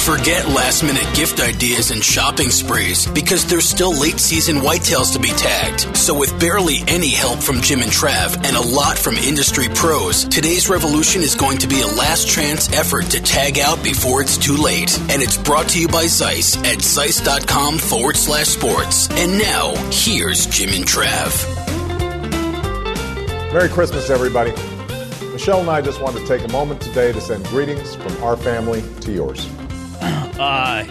Forget last minute gift ideas and shopping sprees because there's still late season whitetails to be tagged. So, with barely any help from Jim and Trav and a lot from industry pros, today's revolution is going to be a last chance effort to tag out before it's too late. And it's brought to you by Zeiss at Zeiss.com forward slash sports. And now, here's Jim and Trav. Merry Christmas, everybody. Michelle and I just wanted to take a moment today to send greetings from our family to yours. Uh,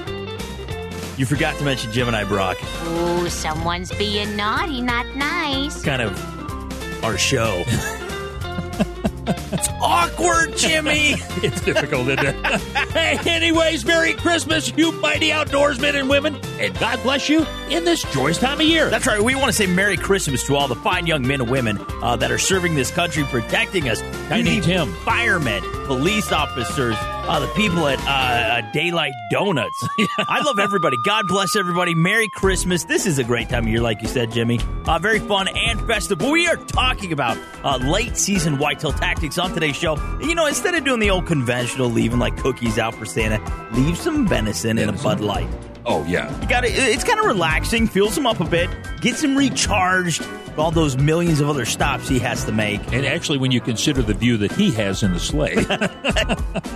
you forgot to mention Jim and I, Brock. Ooh, someone's being naughty, not nice. Kind of our show. it's awkward, Jimmy. it's difficult, isn't it? hey, anyways, Merry Christmas, you mighty outdoorsmen and women, and God bless you in this joyous time of year. That's right. We want to say Merry Christmas to all the fine young men and women uh, that are serving this country, protecting us. I need Tim. Firemen, police officers, uh, the people at uh, uh, Daylight Donuts. I love everybody. God bless everybody. Merry Christmas. This is a great time of year, like you said, Jimmy. Uh, very fun and festive. But we are talking about uh, late season whitetail tactics on today's show. You know, instead of doing the old conventional leaving like cookies out for Santa, leave some venison in a Bud Light. Oh, yeah. You got It's kind of relaxing. Fills him up a bit. Gets him recharged. With All those millions of other stops he has to make. And actually, when you consider the view that he has in the sleigh,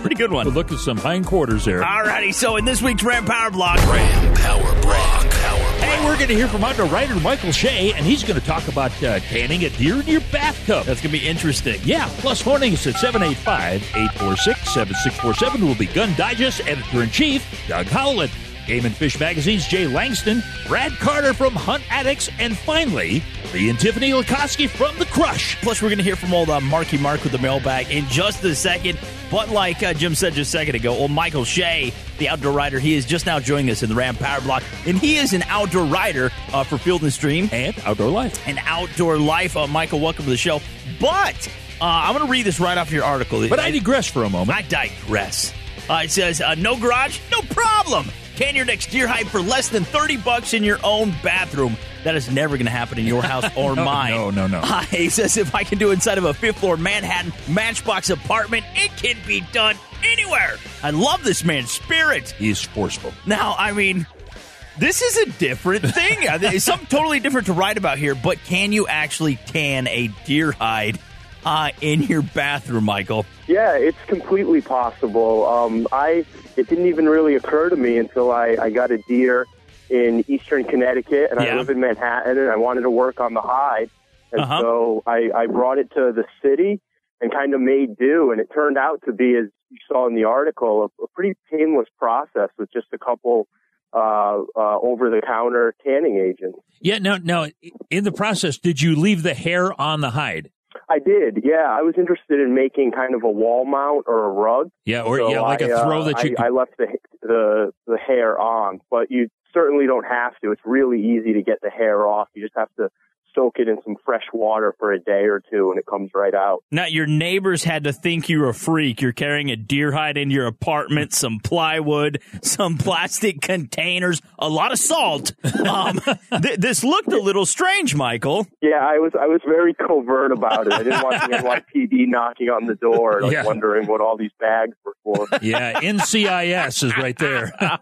Pretty good one. but look at some hindquarters there. Alrighty, so in this week's Ram Power Block, Ram Power Block. Power Hey, we're going to hear from outdoor writer Michael Shea, and he's going to talk about uh, tanning a deer in your bathtub. that's going to be interesting. Yeah, plus warnings at 785-846-7647 will be Gun Digest editor-in-chief Doug Howlett. Game and Fish Magazine's Jay Langston, Brad Carter from Hunt Addicts, and finally, Lee and Tiffany Lakosky from The Crush. Plus, we're going to hear from old uh, Marky Mark with the mailbag in just a second. But like uh, Jim said just a second ago, old Michael Shea, the outdoor rider, he is just now joining us in the Ram Power Block. And he is an outdoor rider uh, for Field and Stream And Outdoor Life. and Outdoor Life. Uh, Michael, welcome to the show. But uh, I'm going to read this right off your article. But I digress for a moment. I digress. Uh, it says, uh, no garage, no problem. Can your next deer hide for less than 30 bucks in your own bathroom. That is never going to happen in your house or No, mine. no, no, no. Uh, he says, if I can do inside of a fifth floor Manhattan matchbox apartment, it can be done anywhere. I love this man's spirit. He's forceful. Now, I mean, this is a different thing. Uh, It's something totally different to write about here, but can you actually tan a deer hide uh, in your bathroom, Michael? Yeah, it's completely possible. Um, I it didn't even really occur to me until I, I got a deer in eastern Connecticut, and Yeah. I live in Manhattan, and I wanted to work on the hide, and Uh-huh. so I, I brought it to the city and kind of made do, and it turned out to be, as you saw in the article, a, a pretty painless process with just a couple uh, uh, over-the-counter tanning agents. Yeah, now, now, in the process, did you leave the hair on the hide? I did, yeah. I was interested in making kind of a wall mount or a rug. Yeah, or So yeah, like a I, uh, throw that you I, could. I left the, the the hair on, but you certainly don't have to. It's really easy to get the hair off. You just have to soak it in some fresh water for a day or two, and it comes right out. Now, your neighbors had to think you're a freak. You're carrying a deer hide in your apartment, some plywood, some plastic containers, a lot of salt. Um, th- this looked a little strange, Michael. Yeah, I was I was very covert about it. I didn't want the NYPD knocking on the door, like Yeah. wondering what all these bags were for. yeah, NCIS is right there. All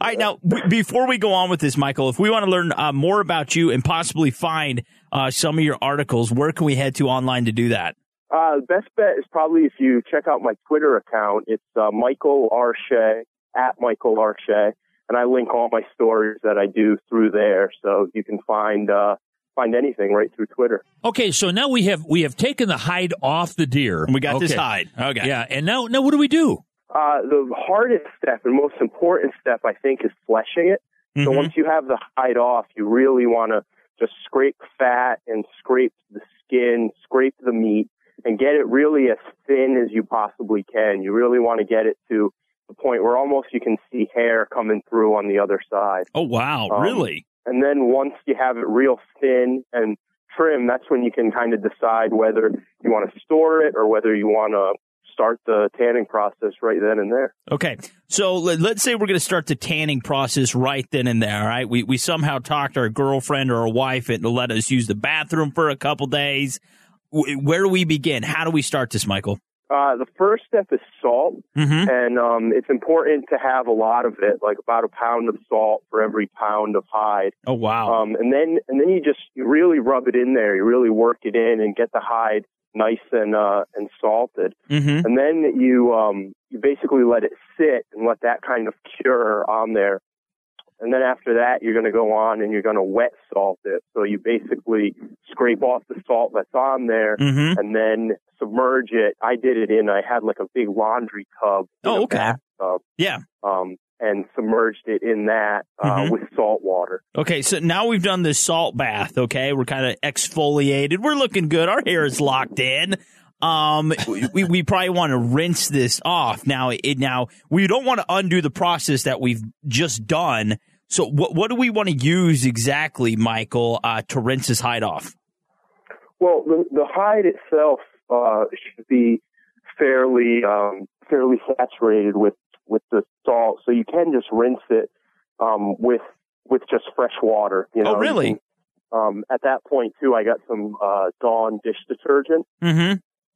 right, now, b- before we go on with this, Michael, if we want to learn uh, more about you and possibly find uh, some of your articles, where can we head to online to do that? Uh, the best bet is probably if you check out my Twitter account. It's uh, Michael R. Shea at Michael R. Shea, and I link all my stories that I do through there, so you can find uh, find anything right through Twitter. Okay, so now we have we have taken the hide off the deer. We got this hide. Okay. Yeah, and now now what do we do? Uh, the hardest step and most important step, I think, is fleshing it. So Mhm. once you have the hide off, you really want to just scrape fat and scrape the skin, scrape the meat, and get it really as thin as you possibly can. You really want to get it to the point where almost you can see hair coming through on the other side. Oh wow, Um, really? And then once you have it real thin and trim, that's when you can kind of decide whether you want to store it or whether you want to start the tanning process right then and there. Okay, so let, let's say we're going to start the tanning process right then and there. right? we we somehow talked our girlfriend or our wife into let us use the bathroom for a couple days. Where do we begin? How do we start this, Michael? Uh, the first step is salt, Mm-hmm. and um, it's important to have a lot of it, like about a pound of salt for every pound of hide. Oh wow. Um, and then and then you just you really rub it in there. You really work it in and get the hide nice and uh, and salted. mm-hmm. And then you um, you basically let it sit and let that kind of cure on there. And then after that, you're going to go on and you're going to wet salt it. So you basically scrape off the salt that's on there Mm-hmm. and then submerge it. I did it in, I had like a big laundry tub. Oh, okay. bathtub, Yeah. um, and submerged it in that uh, Mhm. with salt water. Okay, so now we've done this salt bath. Okay, we're kind of exfoliated. We're looking good. Our hair is locked in. Um, we, we probably want to rinse this off now. It now we don't want to undo the process that we've just done. So what what do we want to use exactly, Michael, uh, to rinse this hide off? Well, the, the hide itself uh, should be fairly um, fairly saturated with with the salt, so you can just rinse it um, with with just fresh water. You know, Oh, really? Um, at that point too, I got some uh, Dawn dish detergent Mm-hmm.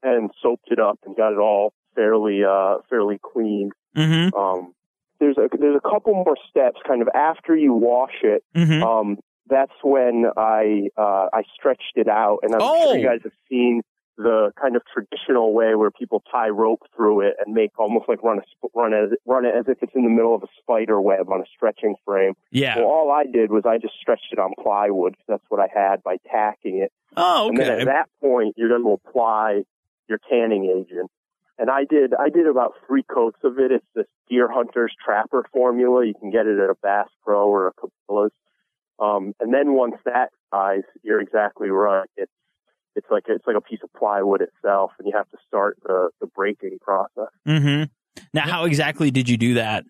and soaped it up and got it all fairly uh, fairly clean. Mm-hmm. Um, there's a there's a couple more steps, kind of after you wash it. Mm-hmm. Um, that's when I uh, I stretched it out, and I'm Oh. sure you guys have seen the kind of traditional way where people tie rope through it and make almost like run a run as run it as if it's in the middle of a spider web on a stretching frame. Yeah. Well, all I did was I just stretched it on plywood. That's what I had by tacking it. Oh, okay. And then at that point, you're going to apply your tanning agent. And I did, I did about three coats of it. It's this Deer Hunter's Trapper formula. You can get it at a Bass Pro or a Cabela's. Um, and then once that size, you're exactly right. It's, it's like, it's like a piece of plywood itself and you have to start the, the breaking process. Mm-hmm. Now, how exactly did you do that?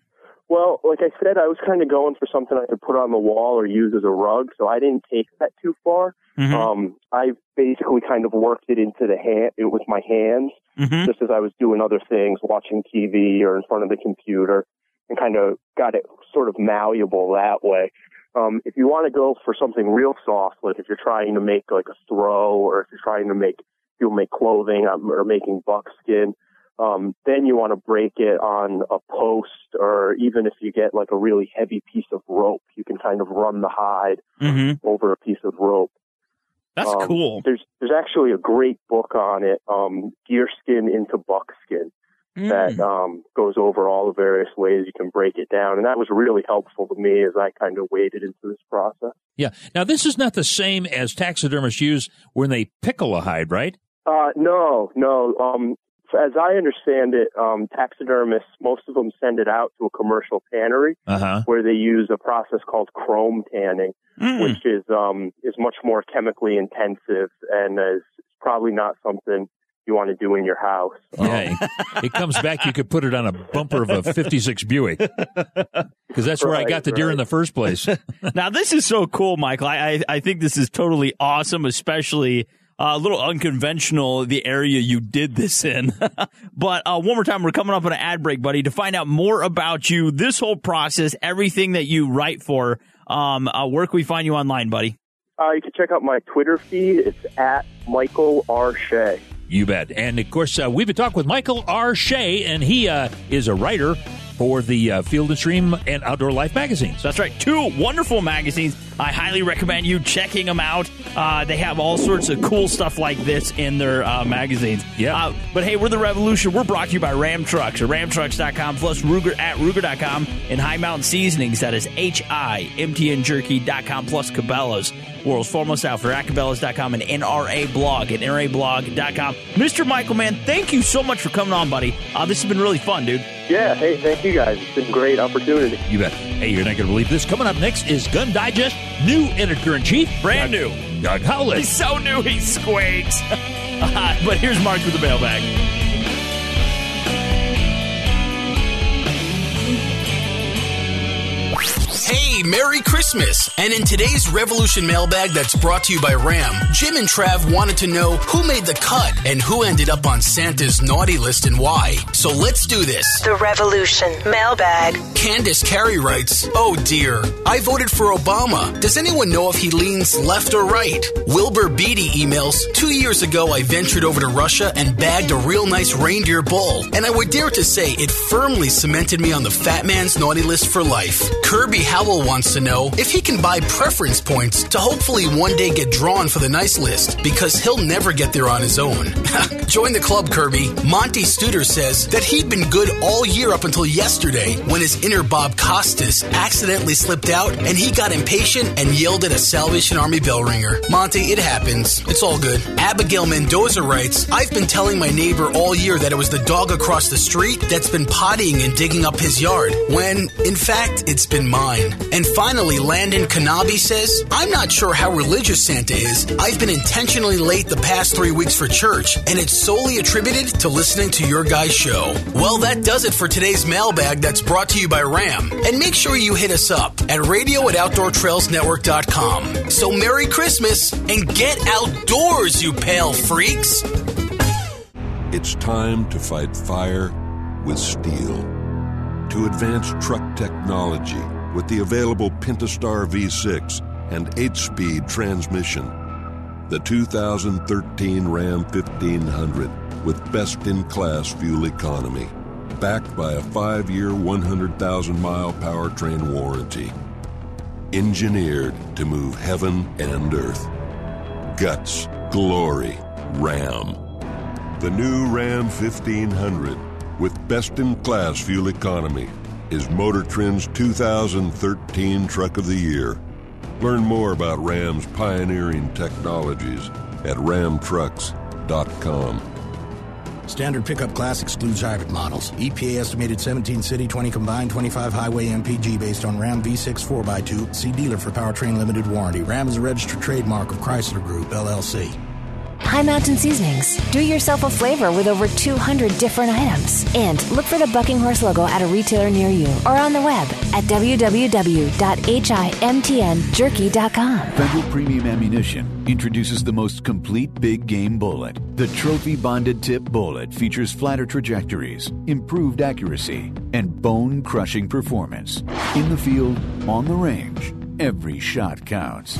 Well, like I said, I was kind of going for something I could put on the wall or use as a rug, so I didn't take that too far. Mhm. Um, I basically kind of worked it into the hand, it with my hands, Mhm. just as I was doing other things, watching TV or in front of the computer, and kind of got it sort of malleable that way. Um, if you want to go for something real soft, like if you're trying to make like a throw, or if you're trying to make people make clothing um, or making buckskin, um, then you want to break it on a post, or even if you get like a really heavy piece of rope, you can kind of run the hide Mhm. over a piece of rope. That's Um, cool. There's there's actually a great book on it, um, Deerskin into Buckskin, that Mm. um, goes over all the various ways you can break it down, and that was really helpful to me as I kind of waded into this process. Yeah. Now, this is not the same as taxidermists use when they pickle a hide, right? Uh, no, no. Um, as I understand it, um, taxidermists, most of them send it out to a commercial tannery Uh huh. where they use a process called chrome tanning, Mm. which is um, is much more chemically intensive and is probably not something you want to do in your house. Yeah. it comes back. You could put it on a bumper of a '56 Buick because that's where I got the deer Right, in the first place. Now this is so cool, Michael. I I, I think this is totally awesome, especially uh, a little unconventional the area you did this in. but uh, one more time, we're coming up on an ad break, buddy. To find out more about you, this whole process, everything that you write for, um, uh, where can we find you online, buddy? Uh, you can check out my Twitter feed. It's at Michael R. Shea. You bet. And of course, uh, we've been talking with Michael R. Shea, and he uh, is a writer for the uh, Field and Stream and Outdoor Life magazines. That's right. Two wonderful magazines. I highly recommend you checking them out. Uh, they have all sorts of cool stuff like this in their uh, magazines. Yeah. Uh, but hey, we're the Revolution. We're brought to you by Ram Trucks or ramtrucks.com plus Ruger at Ruger.com and High Mountain Seasonings. That is H-I-M-T-N Jerky.com plus Cabela's. World's foremost outfitter at Cabela's.com and NRA blog at NRAblog.com. Mr. Michael, man, thank you so much for coming on, buddy. Uh, this has been really fun, dude. Yeah, hey, thank you guys. It's been a great opportunity. You bet. Hey, you're not going to believe this. Coming up next is Gun Digest, new editor in chief, Brand Doug- new. Doug Howlett. He's so new, he squeaks. But here's Mark with the mailbag. Merry Christmas! And in today's Revolution mailbag that's brought to you by Ram, Jim and Trav wanted to know who made the cut and who ended up on Santa's naughty list and why. So let's do this. The Revolution Mailbag. Candace Carey writes, Oh dear, I voted for Obama. Does anyone know if he leans left or right? Wilbur Beatty emails, Two years ago I ventured over to Russia and bagged a real nice reindeer bull, and I would dare to say it firmly cemented me on the fat man's naughty list for life. Kirby Howell wants to know if he can buy preference points to hopefully one day get drawn for the nice list because he'll never get there on his own. Join the club, Kirby. Monty Studer says that he'd been good all year up until yesterday when his inner Bob Costas accidentally slipped out and he got impatient and yelled at a Salvation Army bell ringer. Monty, it happens. It's all good. Abigail Mendoza writes, I've been telling my neighbor all year that it was the dog across the street that's been pottying and digging up his yard, when, in fact, it's been mine. And finally, Landon Kanabi says, I'm not sure how religious Santa is. I've been intentionally late the past three weeks for church, and it's solely attributed to listening to your guys' show. Well, that does it for today's mailbag that's brought to you by Ram. And make sure you hit us up at radio at outdoortrailsnetwork.com. So Merry Christmas and get outdoors, you pale freaks! It's time to fight fire with steel. To advance truck technology with the available Pentastar V6 and 8 speed transmission. The 2013 Ram 1500 with best in class fuel economy, backed by a 5 year, 100,000 mile powertrain warranty. Engineered to move heaven and earth. Guts, glory, Ram. The new Ram 1500 with best in class fuel economy is Motor Trend's 2013 Truck of the Year. Learn more about Ram's pioneering technologies at ramtrucks.com. Standard pickup class excludes hybrid models. EPA estimated 17 city, 20 combined, 25 highway MPG based on Ram V6 4x2. See dealer for powertrain limited warranty. Ram is a registered trademark of Chrysler Group, LLC. High Mountain Seasonings. Do yourself a flavor with over 200 different items. And look for the Bucking Horse logo at a retailer near you or on the web at www.himtnjerky.com. Federal Premium Ammunition introduces the most complete big game bullet. The trophy bonded tip bullet features flatter trajectories, improved accuracy, and bone crushing performance. In the field, on the range, every shot counts.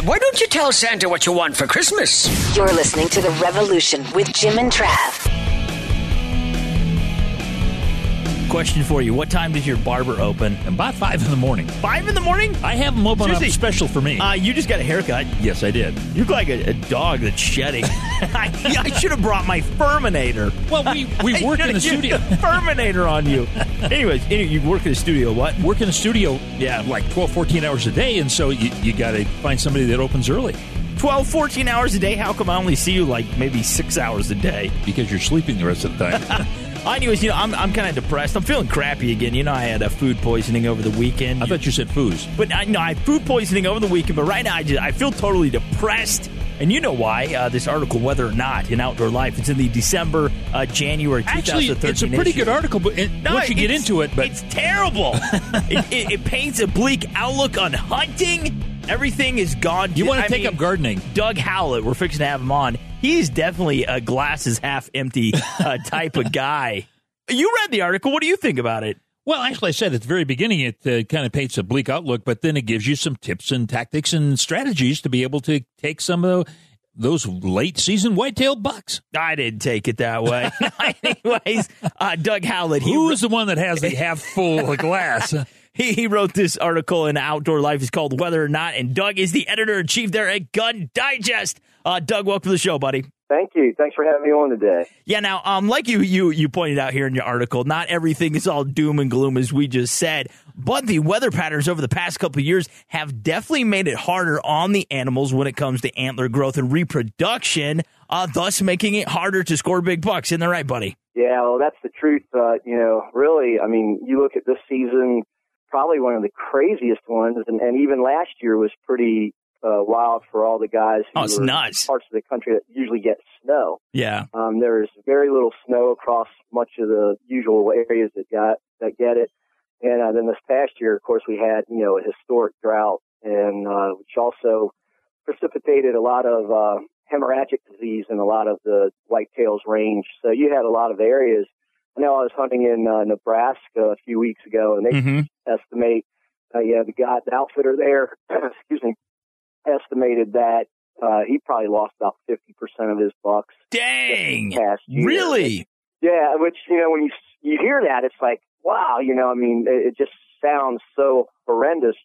Why don't you tell Santa what you want for Christmas? You're listening to The Revolution with Jim and Trav. Question for you: What time does your barber open? About five in the morning. Five in the morning? I have them open Seriously? up special for me. Uh, you just got a haircut. yes, I did. You look like a, a dog that's shedding. I, I should have brought my Furminator. Well, we, we work in the studio. the Furminator on you. Anyways, anyway, you work in the studio. What? Work in the studio, yeah, like 12, 14 hours a day, and so you, you got to find somebody that opens early 12, 14 hours a day? How come I only see you like maybe six hours a day? because you're sleeping the rest of the time. Anyways, you know, I'm, I'm kind of depressed. I'm feeling crappy again. You know, I had a food poisoning over the weekend. I thought you said foos. But I know I had food poisoning over the weekend. But right now, I just I feel totally depressed. And you know why? Uh, this article, whether or not in Outdoor Life, it's in the December, uh, January 2013 Actually, it's a pretty issue. good article, but it, No, once you get into it, but it's terrible. it, it, it paints a bleak outlook on hunting. Everything is gone. you want to take mean, up gardening. Doug Howlett, we're fixing to have him on. He's definitely a glasses half empty uh, type of guy. You read the article. What do you think about it? Well, actually, I said at the very beginning, it uh, kind of paints a bleak outlook, but then it gives you some tips and tactics and strategies to be able to take some of the, those late season whitetail bucks. I didn't take it that way. Anyways, uh, Doug Howlett. Who is the one that has the half full glass? He, he wrote this article in Outdoor Life. It's called Whether or Not, and Doug is the editor in chief there at Gun Digest. Uh, Doug, welcome to the show, buddy. Thank you. Thanks for having me on today. Yeah, now, um, like you, you, you pointed out here in your article, not everything is all doom and gloom as we just said, but the weather patterns over the past couple of years have definitely made it harder on the animals when it comes to antler growth and reproduction, uh, thus making it harder to score big bucks. Isn't that right, buddy? Yeah, well, that's the truth. Uh, you know, really, I mean, you look at this season, probably one of the craziest ones, and, and even last year was pretty uh, wild for all the guys. Who Oh, it's nuts. Parts of the country that usually get snow. Yeah. Um, there's very little snow across much of the usual areas that got that get it. And uh, then this past year, of course, we had you know a historic drought, and uh, which also precipitated a lot of uh, hemorrhagic disease in a lot of the whitetails range. So you had a lot of areas. I know I was hunting in uh, Nebraska a few weeks ago, and they Mhm. estimate, uh, yeah, the guy, the outfitter there, excuse me, estimated that uh, he probably lost about fifty percent of his bucks. Dang! Past year. Really? Yeah, which you know when you you hear that, it's like wow, you know, I mean, it, it just sounds so horrendous.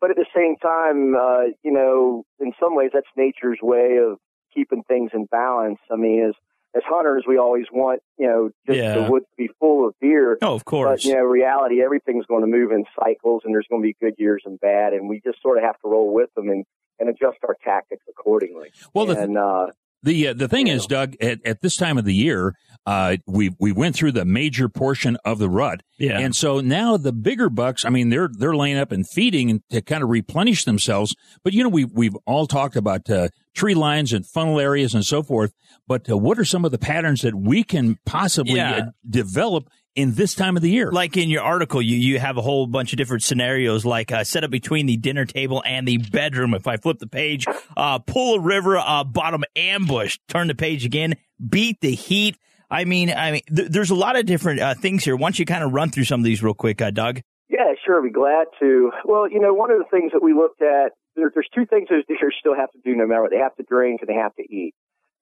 But at the same time, uh, you know, in some ways, that's nature's way of keeping things in balance. I mean, as as hunters, we always want you know just Yeah. the woods to be full of deer. Oh, of course. But you know, reality, everything's going to move in cycles, and there's going to be good years and bad, and we just sort of have to roll with them and and adjust our tactics accordingly. Well, the- uh, The uh, the thing is, Doug, at, at this time of the year, uh, we we went through the major portion of the rut, Yeah. and so now the bigger bucks. I mean, they're they're laying up and feeding to kind of replenish themselves. But you know, we we've all talked about uh, tree lines and funnel areas and so forth. But uh, what are some of the patterns that we can possibly Yeah. uh, develop in this time of the year? Like in your article, you, you have a whole bunch of different scenarios, like uh, set up between the dinner table and the bedroom. If I flip the page, uh, pull a river, uh, bottom ambush, turn the page again, beat the heat. I mean, I mean, th- there's a lot of different uh, things here. Once you kind of run through some of these real quick, uh, Doug. Yeah, sure. I'd be glad to. Well, you know, one of the things that we looked at, there, there's two things those deer still have to do no matter what. They have to drink and they have to eat.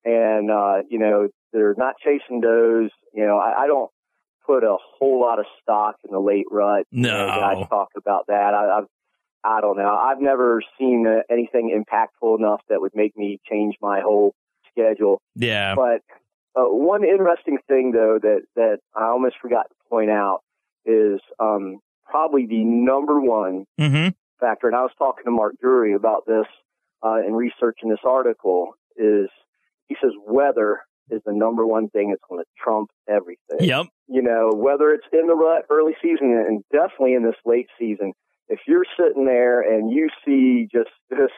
And, uh, you know, they're not chasing does. You know, I, I don't put a whole lot of stock in the late rut. You know, No. guys talk about that. I, I've, I don't know. I've never seen uh, anything impactful enough that would make me change my whole schedule. Yeah. But uh, one interesting thing, though, that that I almost forgot to point out is um, probably the number one Mm-hmm. Factor. And I was talking to Mark Drury about this uh, in researching this article. Is he says weather is the number one thing that's going to trump everything. Yep. You know, whether it's in the rut, early season, and definitely in this late season, if you're sitting there and you see just this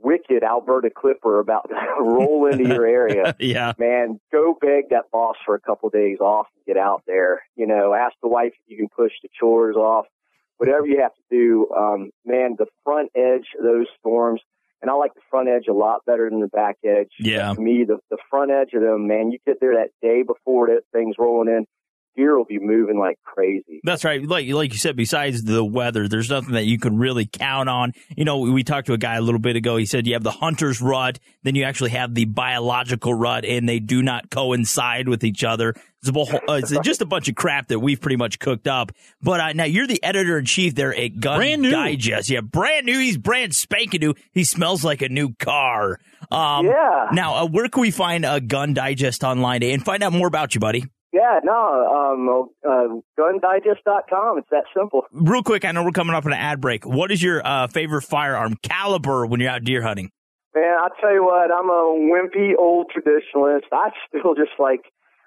wicked Alberta Clipper about to roll into your area, Yeah. man, go beg that boss for a couple days off and get out there. You know, ask the wife if you can push the chores off, whatever you have to do. Um, man, the front edge of those storms, and I like the front edge a lot better than the back edge. Yeah. To me, the, the front edge of them, man, you get there that day before that thing's rolling in, deer will be moving like crazy. That's right. Like like you said, besides the weather, there's nothing that you can really count on. You know, we, we talked to a guy a little bit ago. He said you have the hunter's rut, then you actually have the biological rut, and they do not coincide with each other. It's, a whole, uh, it's just a bunch of crap that we've pretty much cooked up. But uh, now you're the editor in chief there at Gun Brand new. Digest. Yeah, brand new. He's brand spanking new. He smells like a new car. Um, Yeah. Now, uh, where can we find a Gun Digest online and find out more about you, buddy? Yeah, no, um, uh, gundigest.com. It's that simple. real quick, I know we're coming up on an ad break. What is your uh, favorite firearm caliber when you're out deer hunting? Man, I tell you what, I'm a wimpy old traditionalist. I still just like,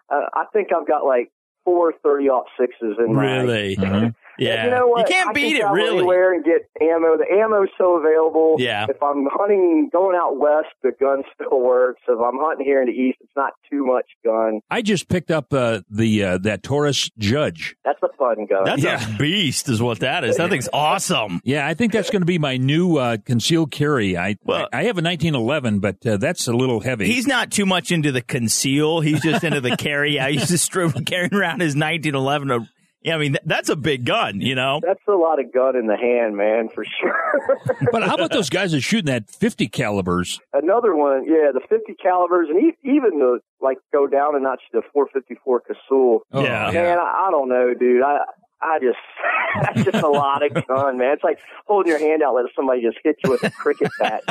uh, I think I've got like four 30 sixes in my. Really? Uh-huh. Yeah. You know what? You can't I beat can it, really. Anywhere and get ammo. The ammo's so available. Yeah. If I'm hunting, going out west, the gun still works. If I'm hunting here in the east, it's not too much gun. I just picked up uh, the uh, that Taurus Judge. That's a fun gun. That's Yeah. a beast, is what that is. That thing's awesome. Yeah, I think that's going to be my new uh, concealed carry. I Well- I have a 1911, but uh, that's a little heavy. He's not too much into the conceal. He's just into the carry. Yeah, he's just straight carrying around his 1911. Yeah, I mean that's a big gun, you know. That's a lot of gun in the hand, man, for sure. but how about those guys that are shooting that 50 calibers? Another one, yeah, the 50 calibers, and e- even the like go down a notch the 454 Casull. Oh, Yeah. Man, I, I don't know, dude. I I just that's just a lot of gun, man. It's like holding your hand out, let somebody just hit you with a cricket bat.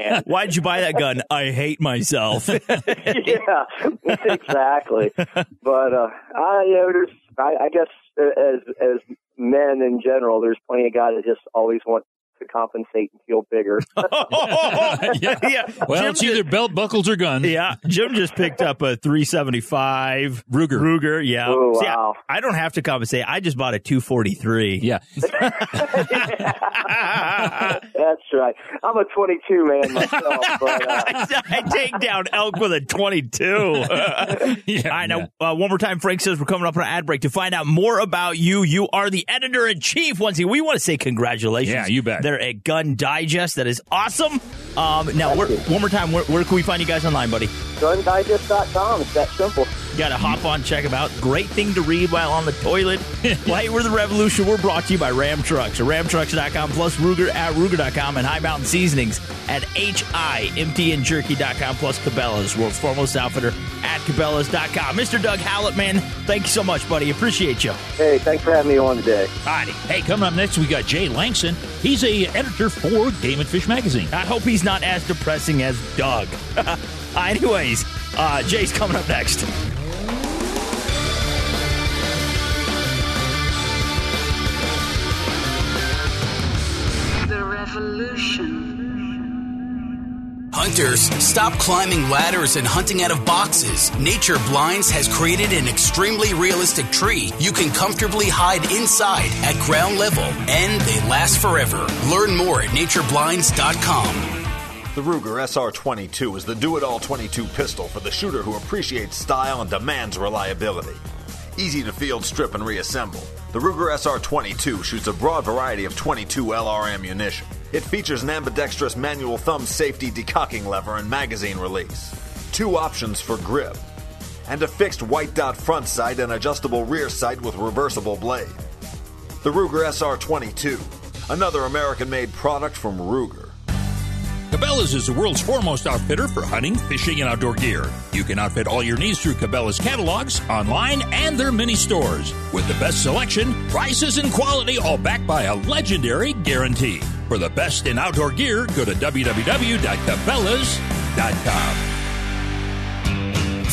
and. Why'd you buy that gun? I hate myself. yeah, exactly. But uh, I, you know, there's, I, I guess uh, as as men in general, there's plenty of guys that just always want to compensate and feel bigger. yeah, yeah. Well, Jim it's either belt buckles or guns. Yeah, Jim just picked up a 375 Ruger. Ruger, yeah. Oh, See, wow. I, don't have to compensate. I just bought a 243. Yeah. That's right. I'm a 22 man myself, but uh, I take down elk with a 22. yeah, I know. Uh, one more time, Frank says we're coming up on an ad break to find out more about you. You are the editor in chief. Once again, we want to say congratulations. Yeah, you bet. They're at Gun Digest. That is awesome. Um, now, where, one more time, where, where can we find you guys online, buddy? gundigest.com. It's that simple. You got to hop on, check them out. Great thing to read while on the toilet. Light We're the Revolution. We're brought to you by Ram Trucks. Or RamTrucks.com plus Ruger at Ruger.com and High Mountain Seasonings at HIMTNJerky.com plus Cabela's, world's foremost outfitter at Cabela's.com. Mr. Doug Howlett, man, thank you so much, buddy. Appreciate you. Hey, thanks for having me on today. Alrighty. Hey, coming up next, we got Jay Langston. He's a editor for Game and Fish magazine. I hope he's not as depressing as Doug. anyways, uh, Jay's coming up next. The revolution. Hunters, stop climbing ladders and hunting out of boxes. Nature Blinds has created an extremely realistic tree you can comfortably hide inside at ground level, and they last forever. Learn more at natureblinds.com. The Ruger SR22 is the do it all 22 pistol for the shooter who appreciates style and demands reliability. Easy to field, strip, and reassemble, the Ruger SR22 shoots a broad variety of 22 LR ammunition. It features an ambidextrous manual thumb safety decocking lever and magazine release, two options for grip, and a fixed white dot front sight and adjustable rear sight with reversible blade. The Ruger SR22, another American made product from Ruger. Cabela's is the world's foremost outfitter for hunting, fishing, and outdoor gear. You can outfit all your needs through Cabela's catalogs, online, and their mini stores. With the best selection, prices, and quality, all backed by a legendary guarantee. For the best in outdoor gear, go to www.cabela's.com.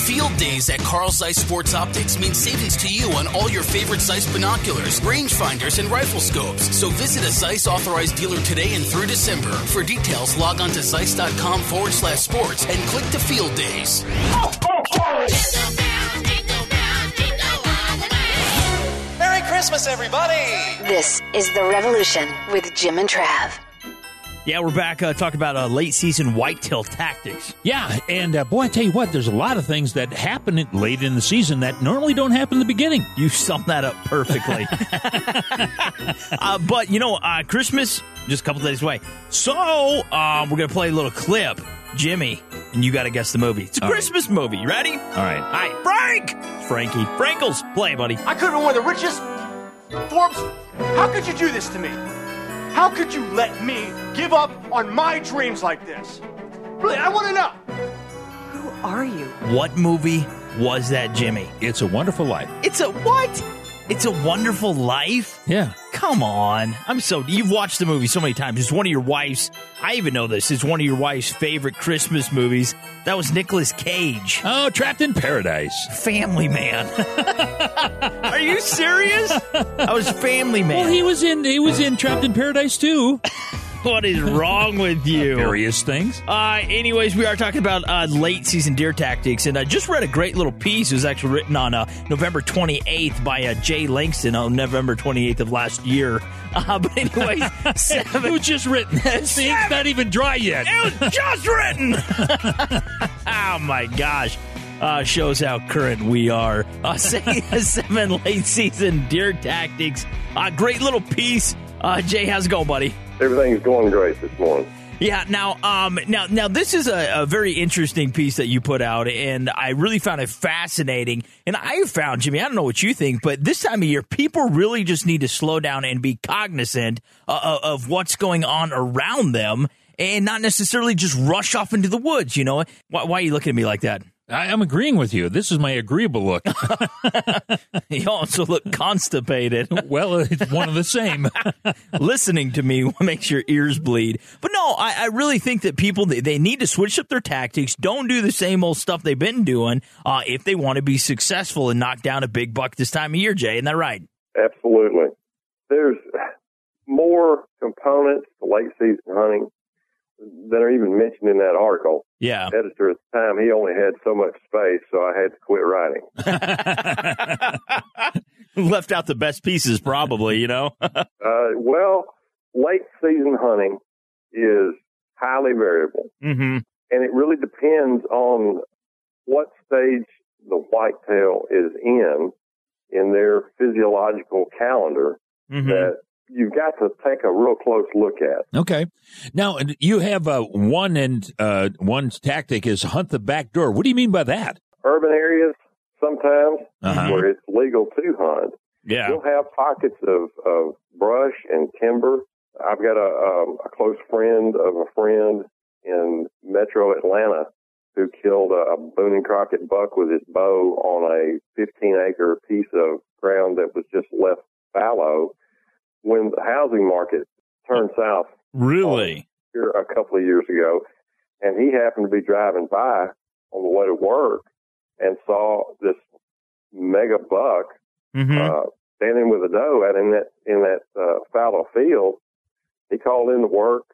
Field days at Carl Zeiss Sports Optics mean savings to you on all your favorite Zeiss binoculars, rangefinders, and rifle scopes. So visit a Zeiss authorized dealer today and through December. For details, log on to Zeiss.com forward slash sports and click to Field Days. Merry Christmas, everybody! This is The Revolution with Jim and Trav. Yeah, we're back uh, talking about uh, late season whitetail tactics. Yeah, and uh, boy, I tell you what, there's a lot of things that happen late in the season that normally don't happen in the beginning. You summed that up perfectly. uh, but you know, uh, Christmas just a couple days away. So um, we're gonna play a little clip, Jimmy, and you got to guess the movie. It's a All right. Christmas movie. You ready? All right. All right, Frank, Frankie, Frankles, play, buddy. I could have been one of the richest. Forbes, how could you do this to me? How could you let me give up on my dreams like this? Really, I want to know. Who are you? What movie was that, Jimmy? It's a Wonderful Life. It's a what? It's a Wonderful Life. Yeah. Come on. I'm so you've watched the movie so many times. It's one of your wife's I even know this. It's one of your wife's favorite Christmas movies. That was Nicolas Cage. Oh, Trapped in Paradise. Family Man. Are you serious? I was Family Man. Well, he was in he was in Trapped in Paradise too. what is wrong with you? Various things. Uh, anyways, we are talking about uh, late season deer tactics, and I just read a great little piece. It was actually written on uh, November 28th by uh, Jay Langston on November 28th of last year. Uh, but anyways, seven. It was just written. See, it's not even dry yet. It was just written. oh my gosh. Uh, shows how current we are. Uh, say seven late season deer tactics. Uh, great little piece. Uh, Jay, how's it going, buddy? Everything's going great this morning. Yeah. Now, um, now, now, this is a, a very interesting piece that you put out, and I really found it fascinating. And I found, Jimmy, I don't know what you think, but this time of year, people really just need to slow down and be cognizant uh, of what's going on around them, and not necessarily just rush off into the woods. You know, why, why are you looking at me like that? I, I'm agreeing with you. This is my agreeable look. You also look constipated. well, it's one of the same. Listening to me makes your ears bleed. But no, I, I really think that people they, they need to switch up their tactics. Don't do the same old stuff they've been doing uh, if they want to be successful and knock down a big buck this time of year. Jay, isn't that right? Absolutely. There's more components to late season hunting than are even mentioned in that article. Yeah. Editor at the time, he only had so much space, so I had to quit writing. Left out the best pieces, probably. You know. uh, well, late season hunting is highly variable, mm-hmm. and it really depends on what stage the whitetail is in in their physiological calendar Mm-hmm. that you've got to take a real close look at. Okay. Now you have uh, one and uh, one tactic is hunt the back door. What do you mean by that? Urban areas sometimes Uh-huh. where it's legal to hunt. Yeah. You'll have pockets of, of brush and timber. I've got a, um, a close friend of a friend in metro Atlanta who killed a, a Boone and Crockett buck with his bow on a 15 acre piece of ground that was just left fallow when the housing market turned south Really? here a couple of years ago, and he happened to be driving by on the way to work and saw this mega buck Mm-hmm. uh, standing with a doe out in that in that uh, fallow field. He called in to work,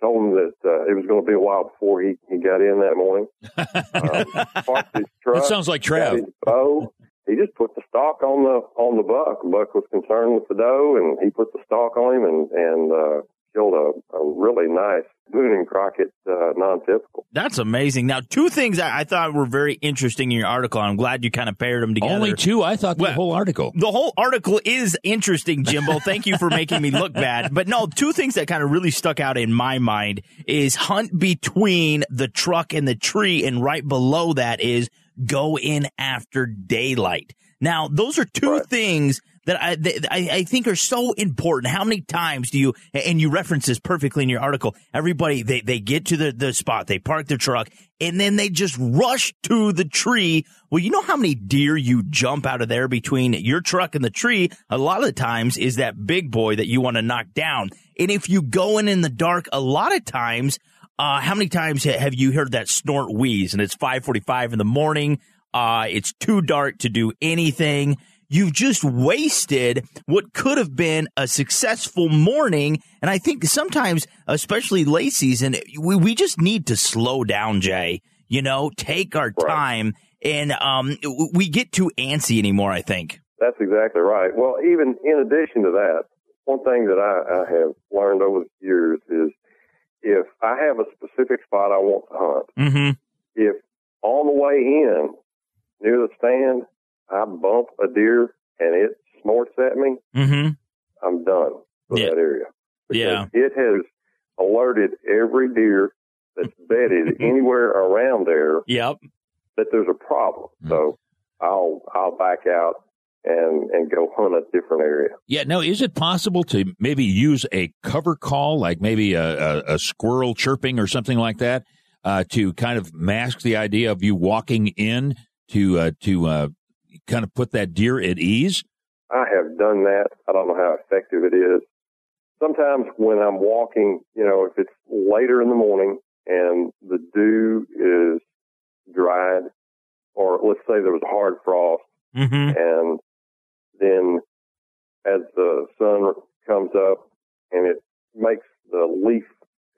told him that uh, it was going to be a while before he, he got in that morning. um, parked his truck. That sounds like got Trav. his bow. He just put the stalk on the on the buck. Buck was concerned with the doe, and he put the stalk on him and and uh, killed a, a really nice Boone and Crockett uh, non-typical. That's amazing. Now, two things I, I thought were very interesting in your article. I'm glad you kind of paired them together. Only two? I thought the whole article. The whole article is interesting, Jimbo. Thank you for making me look bad. But no, two things that kind of really stuck out in my mind is hunt between the truck and the tree, and right below that is go in after daylight. Now, those are two things that I, that I I think are so important. How many times do you and you reference this perfectly in your article? Everybody they they get to the the spot, they park their truck, and then they just rush to the tree. Well, you know how many deer you jump out of there between your truck and the tree. A lot of the times is that big boy that you want to knock down. And if you go in in the dark, a lot of times. Uh, how many times have you heard that snort wheeze? And it's 5:45 in the morning. Uh, it's too dark to do anything. You've just wasted what could have been a successful morning. And I think sometimes, especially late season, we, we just need to slow down, Jay. You know, take our time, and um, we get too antsy anymore. I think. That's exactly right. Well, even in addition to that, one thing that I, I have learned over the years is if I have a specific spot I want to hunt, Mm-hmm. if on the way in near the stand I bump a deer and it snorts at me, Mm-hmm. I'm done with that area. Yeah. It has alerted every deer that's bedded anywhere around there Yep. that there's a problem. So I'll I'll back out and and go hunt a different area. Yeah. Now, is it possible to maybe use a cover call, like maybe a, a, a squirrel chirping or something like that, uh, to kind of mask the idea of you walking in to uh, to uh, kind of put that deer at ease? I have done that. I don't know how effective it is. Sometimes when I'm walking, you know, if it's later in the morning and the dew is dried, or let's say there was a hard frost, Mm-hmm. and then as the sun comes up and it makes the leaf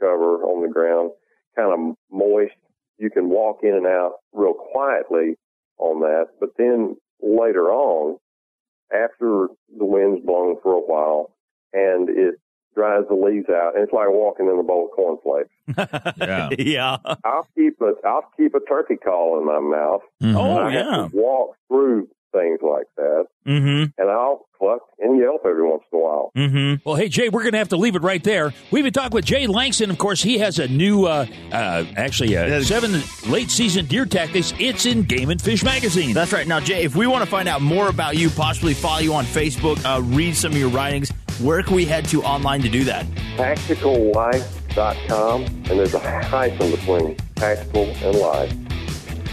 cover on the ground kind of moist, you can walk in and out real quietly on that. But then later on, after the wind's blown for a while and it dries the leaves out, and it's like walking in a bowl of cornflakes. Yeah. yeah. I'll keep a I'll keep a turkey call in my mouth. Mhm. Oh, I yeah. have to walk through things like that, Mm-hmm. and I'll cluck and yelp every once in a while. Mm-hmm. Well, hey, Jay, we're going to have to leave it right there. We've been talking with Jay Langston. Of course, he has a new, uh, uh, actually, uh, seven late season deer tactics. It's in Game and Fish magazine. That's right. Now, Jay, if we want to find out more about you, possibly follow you on Facebook, uh, read some of your writings, where can we head to online to do that? TacticalLife.com, and there's a hyphen between tactical and life.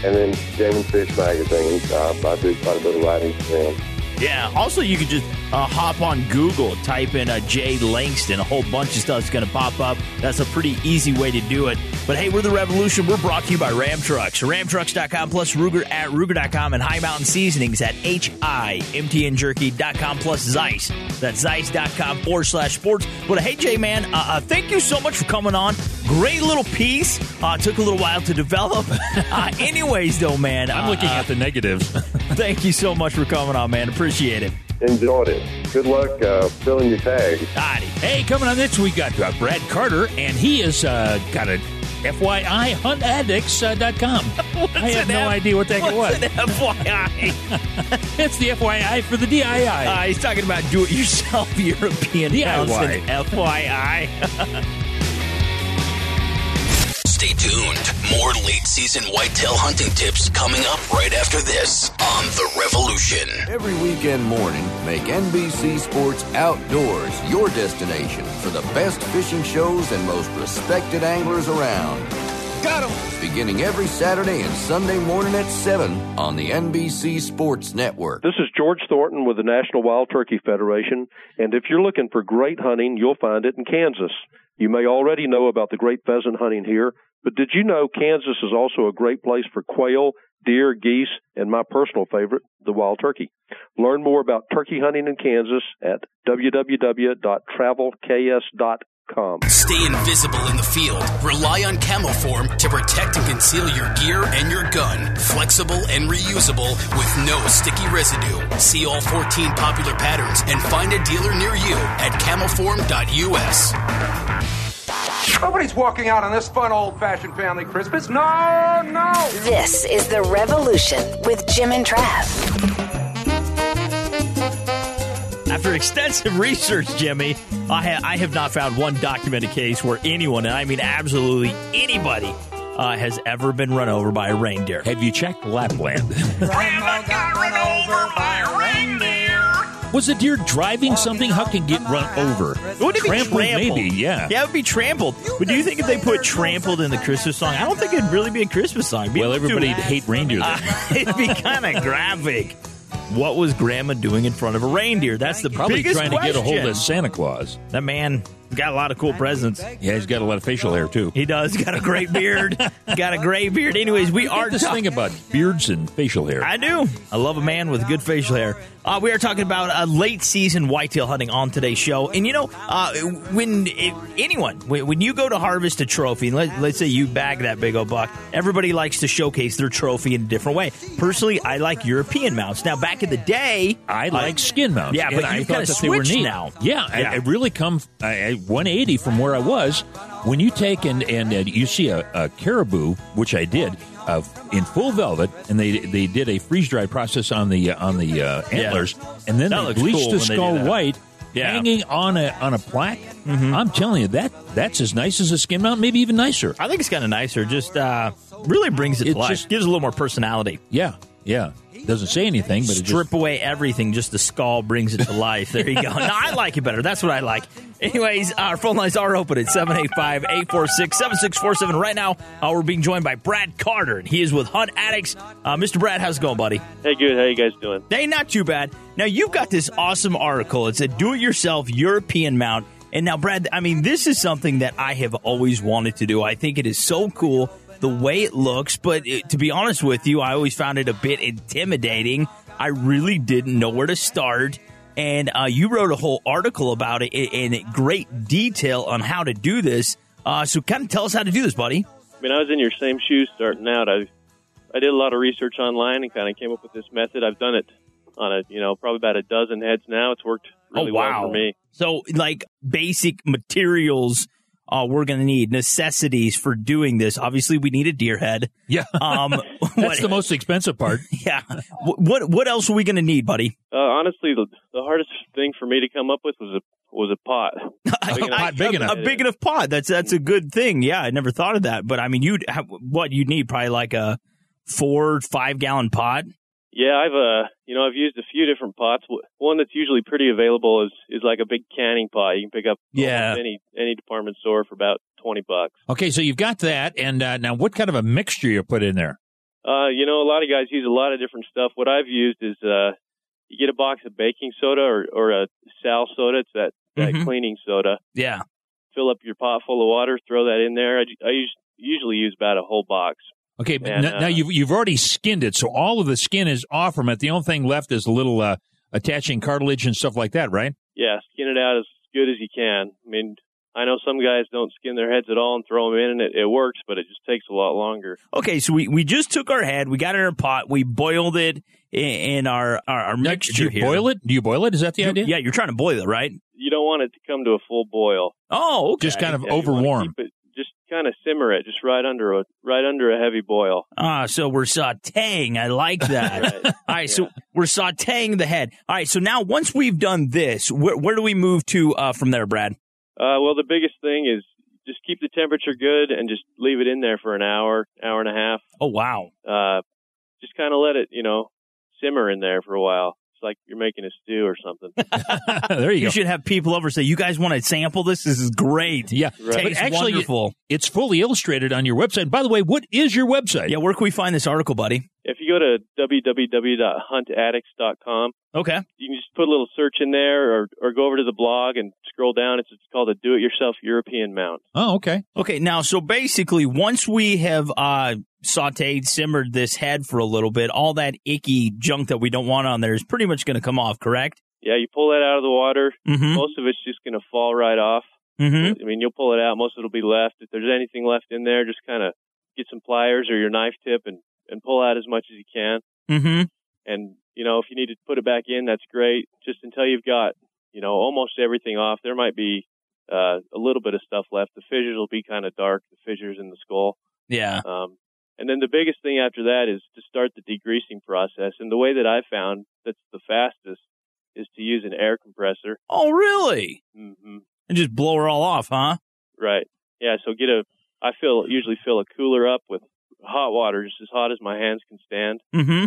And then and Fish magazine. Uh, I do quite a bit of writing for them. Yeah. Also, you could just uh, hop on Google, type in uh, Jay Langston. A whole bunch of stuff's going to pop up. That's a pretty easy way to do it. But hey, we're the Revolution. We're brought to you by Ram Trucks. RamTrucks.com plus Ruger at Ruger.com and High Mountain Seasonings at HIMTNJerky.com plus Zeiss. That's Zeiss.com forward slash sports. But hey, Jay, man, uh, uh, thank you so much for coming on. Great little piece. Uh, took a little while to develop. Uh, anyways, though, man. I'm looking at the negatives. thank you so much for coming on, man. Appreciate it. Enjoyed it. Good luck uh, filling your tags. Hey, coming on this, we got uh, Brad Carter, and he has uh, got a FYI huntaddicts.com. I have no F- idea what the heck it was. What's an FYI? it's the FYI for the DII. Uh, he's talking about do-it-yourself European DIY. FYI. Stay tuned. More late season whitetail hunting tips coming up right after this on The Revolution. Every weekend morning, make NBC Sports Outdoors your destination for the best fishing shows and most respected anglers around. Got 'em! Beginning every Saturday and Sunday morning at 7 on the NBC Sports Network. This is George Thornton with the National Wild Turkey Federation, and if you're looking for great hunting, you'll find it in Kansas. You may already know about the great pheasant hunting here, but did you know Kansas is also a great place for quail, deer, geese, and my personal favorite, the wild turkey? Learn more about turkey hunting in Kansas at www.travelks.com. Stay invisible in the field. Rely on Camoform to protect and conceal your gear and your gun. Flexible and reusable with no sticky residue. See all 14 popular patterns and find a dealer near you at camoform.us. Nobody's walking out on this fun old fashioned family Christmas. No, no. This is The Revolution with Jim and Trav. After extensive research, Jimmy, I, ha- I have not found one documented case where anyone, and I mean absolutely anybody, uh, has ever been run over by a reindeer. Have you checked Lapland? Grandma got run over by a reindeer. Was the deer driving something? How can get run over? Wouldn't it be Trampled, trampled? maybe, yeah. Yeah, it would be trampled. But do you think if they put trampled in the Christmas song, I don't think it'd really be a Christmas song. It'd be Well, everybody'd hate reindeer then. Uh, it'd be kind of graphic. What was Grandma doing in front of a reindeer? That's the Probably biggest trying to get a hold of Santa Claus. That man got a lot of cool presents. Yeah, he's got a lot of facial hair, too. He does. Got a great beard. got a great beard. Anyways, we are this talk- thing about beards and facial hair. I do. I love a man with good facial hair. Uh, we are talking about uh, late season whitetail hunting on today's show. And you know, uh, when if anyone, when, when you go to harvest a trophy, and let, let's say you bag that big old buck, everybody likes to showcase their trophy in a different way. Personally, I like European mounts. Now, back in the day, I like skin mounts. Yeah, and but I thought that they were neat. now. Yeah, I, I really come I, I- 180 from where I was. When you take and and uh, you see a, a caribou, which I did, uh, in full velvet, and they they did a freeze dry process on the uh, on the uh, Yeah. antlers, and then That they bleached cool the skull white. Yeah. Mm-hmm. Hanging on a on a plaque, I'm telling you that that's as nice as a skin mount, maybe even nicer. I think it's kind of nicer. Just uh, really brings it, It to life. just- gives a little more personality. Yeah, yeah. Doesn't say anything, but it strip just, away everything. Just the skull brings it to life. There you go. no, I like it better. That's what I like. Anyways, our phone lines are open at 785-846-7647. Right now, uh, we're being joined by Brad Carter, and he is with Hunt Addicts. Uh, Mr. Brad, how's it going, buddy? Hey, good. How you guys doing? Hey, not too bad. Now, you've got this awesome article. It's a do-it-yourself European mount. And now, Brad, I mean, this is something that I have always wanted to do. I think it is so cool the way it looks, but it, to be honest with you, I always found it a bit intimidating. I really didn't know where to start. And uh, you wrote a whole article about it in, in great detail on how to do this. Uh, so, kind of tell us how to do this, buddy. I mean, I was in your same shoes starting out. I I did a lot of research online and kind of came up with this method. I've done it on a you know probably about a dozen heads now. It's worked really oh, wow. well for me. So, like basic materials uh, we're going to need, necessities for doing this. Obviously, we need a deer head. Yeah. Um, that's what- the most expensive part. Yeah. What what, what else are we going to need, buddy? Uh, honestly, the, the hardest thing for me to come up with was a was a pot. Big enough- a, a big enough pot. That's that's a good thing. Yeah, I never thought of that. But I mean, you'd have, what you'd need probably like a four five gallon pot. Yeah, I've uh, you know, I've used a few different pots. One that's usually pretty available is is like a big canning pot. You can pick up Yeah. any any department store for about twenty bucks. Okay, so you've got that, and uh, now what kind of a mixture you put in there? Uh, you know, a lot of guys use a lot of different stuff. What I've used is uh, you get a box of baking soda or or a Sal soda. It's that that Mhm. cleaning soda. Yeah. Fill up your pot full of water. Throw that in there. I, I us- usually use about a whole box. Okay, but And, n- now uh, you've you've already skinned it, so all of the skin is off from it. The only thing left is a little uh, attaching cartilage and stuff like that, right? Yeah, skin it out as good as you can. I mean, I know some guys don't skin their heads at all and throw them in, and it, it works, but it just takes a lot longer. Okay, so we, we just took our head, we got it in a pot, we boiled it in, in our, our, our mixture Do you here. boil it? Do you boil it? Is that the You- idea? Yeah, you're trying to boil it, right? You don't want it to come to a full boil. Oh, okay. Just kind of Yeah, you wanna overwarm. keep it- just kind of simmer it, just right under a right under a heavy boil. Ah, so we're sauteing. I like that. All right, so we're sauteing the head. All right, so now once we've done this, where, where do we move to uh, from there, Brad? Uh, well, the biggest thing is just keep the temperature good and just leave it in there for an hour, hour and a half. Oh, wow. Uh, just kind of let it, you know, simmer in there for a while. It's like you're making a stew or something. there you, You go. You should have people over say, "You guys want to sample this? This is great. Yeah, Right. but Tastes actually, wonderful." it's fully illustrated on your website. By the way, what is your website? Yeah, where can we find this article, buddy? If you go to www.huntaddicts.com, Okay. you can just put a little search in there or, or go over to the blog and scroll down. It's, it's called a do-it-yourself European mount. Oh, okay. Okay, now so basically, once we have uh, sautéed, simmered this head for a little bit, all that icky junk that we don't want on there is pretty much going to come off, correct? Yeah, you pull that out of the water. Mhm. Most of it's just going to fall right off. Mm-hmm. I mean, you'll pull it out. Most of it'll be left. If there's anything left in there, just kind of get some pliers or your knife tip and, and pull out as much as you can. Mm-hmm. And, you know, if you need to put it back in, that's great. Just until you've got, you know, almost everything off. There might be uh, a little bit of stuff left. The fissures will be kind of dark, the fissures in the skull. Yeah. Um, and then the biggest thing after that is to start the degreasing process. And the way that I found that's the fastest is to use an air compressor. Oh, really? hmm And just blow her all off, huh? Right. Yeah. So get a. I fill usually fill a cooler up with hot water, just as hot as my hands can stand, Mm-hmm.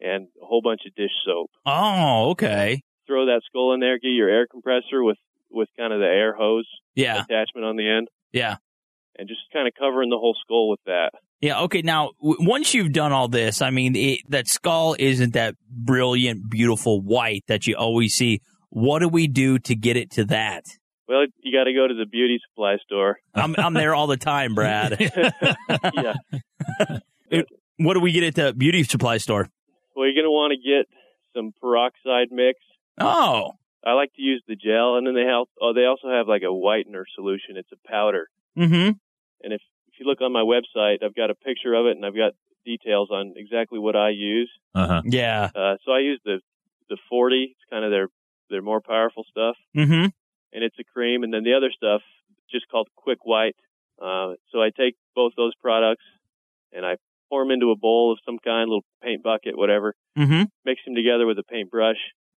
and a whole bunch of dish soap. Oh, okay. Throw that skull in there. Get your air compressor with with kind of the air hose Yeah. attachment on the end, Yeah. and just kind of covering the whole skull with that. Yeah. Okay. Now, w- once you've done all this, I mean, it, that skull isn't that brilliant, beautiful white that you always see. What do we do to get it to that? Well, you got to go to the beauty supply store. I'm I'm there all the time, Brad. yeah. It- what do we get at the beauty supply store? Well, you're going to want to get some peroxide mix. Oh. I like to use the gel, and then they have. Oh, they also have like a whitener solution. It's a powder. Mm-hmm. And if if you look on my website, I've got a picture of it, and I've got details on exactly what I use. Uh-huh. Yeah. Uh, so I use the the 40. It's kind of their their more powerful stuff, Mm-hmm. And it's a cream. And then the other stuff, just called Quick White. Uh, so I take both those products, and I pour them into a bowl of some kind, little paint bucket, whatever. Mm-hmm. Mix them together with a paintbrush,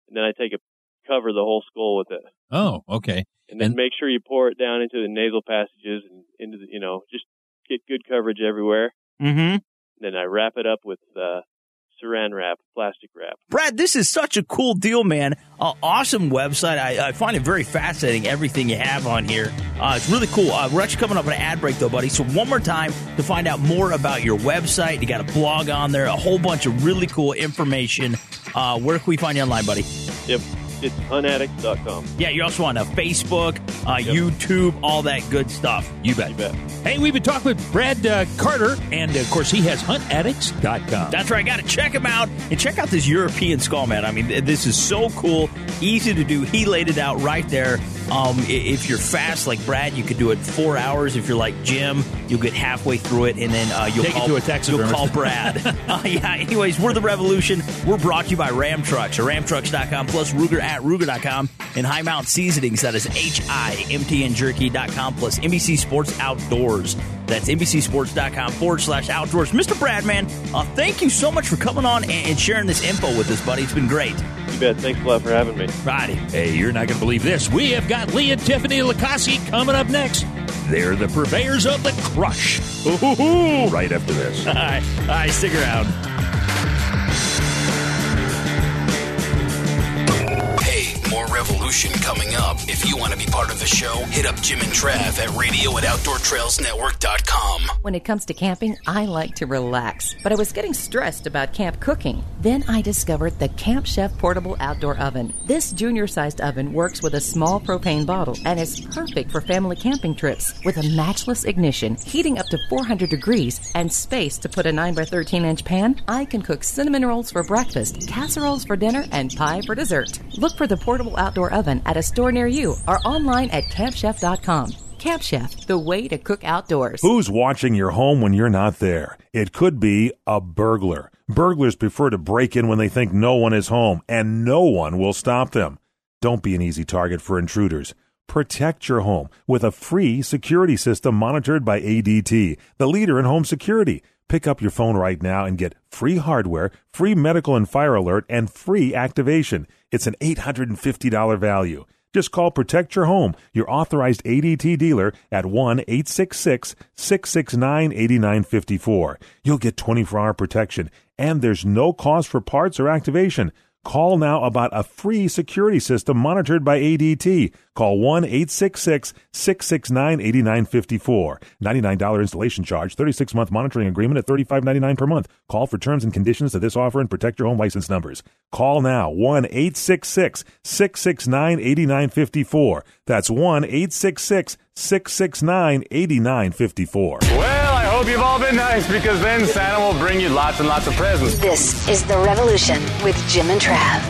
and then I take a cover the whole skull with it. Oh, okay. and then make sure you pour it down into the nasal passages and into the, you know, just get good coverage everywhere. Mm-hmm. Then I wrap it up with uh, saran wrap, plastic wrap. Brad, this is such a cool deal, man. Uh, awesome website. I, I find it very fascinating, everything you have on here. Uh, it's really cool. Uh, we're actually coming up on an ad break, though, buddy. So, one more time to find out more about your website, you got a blog on there, a whole bunch of really cool information. Uh, where can we find you online, buddy? Yep, it's huntaddicts.com. Yeah, you're also on uh, Facebook, uh, YouTube, all that good stuff. You bet. You bet. Hey, we've been talking with Brad uh, Carter, and of course, he has huntaddicts.com. That's right. I got to check him out and check out this European skull, man. I mean, this is so cool, easy to do. He laid it out right there. Um, if you're fast like Brad, you could do it four hours. If you're like Jim, you'll get halfway through it, and then uh, you'll Take call, to a You'll call Brad. uh, yeah. Anyways, we're the Revolution. We're brought to you by Ram Trucks, or RamTrucks.com, plus Ruger at Ruger.com, and High Mount Seasonings. That is H I M T N Jerky.com, plus NBC Sports Outdoors. That's NBCSports.com forward slash outdoors. Mr. Bradman, uh, thank you so much for coming on and, and sharing this info with us, buddy. It's been great. Bet. Thanks a lot for having me. Righty. Hey, you're not going to believe this. We have got Lee and Tiffany Lakosky coming up next. They're the purveyors of the crush. Ooh, right after this. All right. All right. Stick around. Coming up. If you want to be part of the show, hit up Jim and Trav at radio at outdoortrailsnetwork.com. When it comes to camping, I like to relax, but I was getting stressed about camp cooking. Then I discovered the Camp Chef Portable Outdoor Oven. This junior sized oven works with a small propane bottle and is perfect for family camping trips with a matchless ignition, heating up to 400 degrees, and space to put a 9 by 13 inch pan. I can cook cinnamon rolls for breakfast, casseroles for dinner, and pie for dessert. Look for the portable outdoor oven at a store near you or online at campchef.com. Camp Chef, the way to cook outdoors. Who's watching your home when you're not there? It could be a burglar. Burglars prefer to break in when they think no one is home, and no one will stop them. Don't be an easy target for intruders. Protect your home with a free security system monitored by ADT, the leader in home security. Pick up your phone right now and get free hardware, free medical and fire alert, and free activation. It's an $850 value. Just call Protect Your Home, your authorized ADT dealer at 1 866 669 8954. You'll get 24 hour protection, and there's no cost for parts or activation. Call now about a free security system monitored by ADT. Call 1 866 669 8954. $99 installation charge, 36 month monitoring agreement at $35.99 per month. Call for terms and conditions to this offer and protect your home license numbers. Call now 1 866 669 8954. That's 1 866 669 8954. Well, I hope you've all been nice because then Santa will bring you lots and lots of presents. This is The Revolution with Jim and Trav.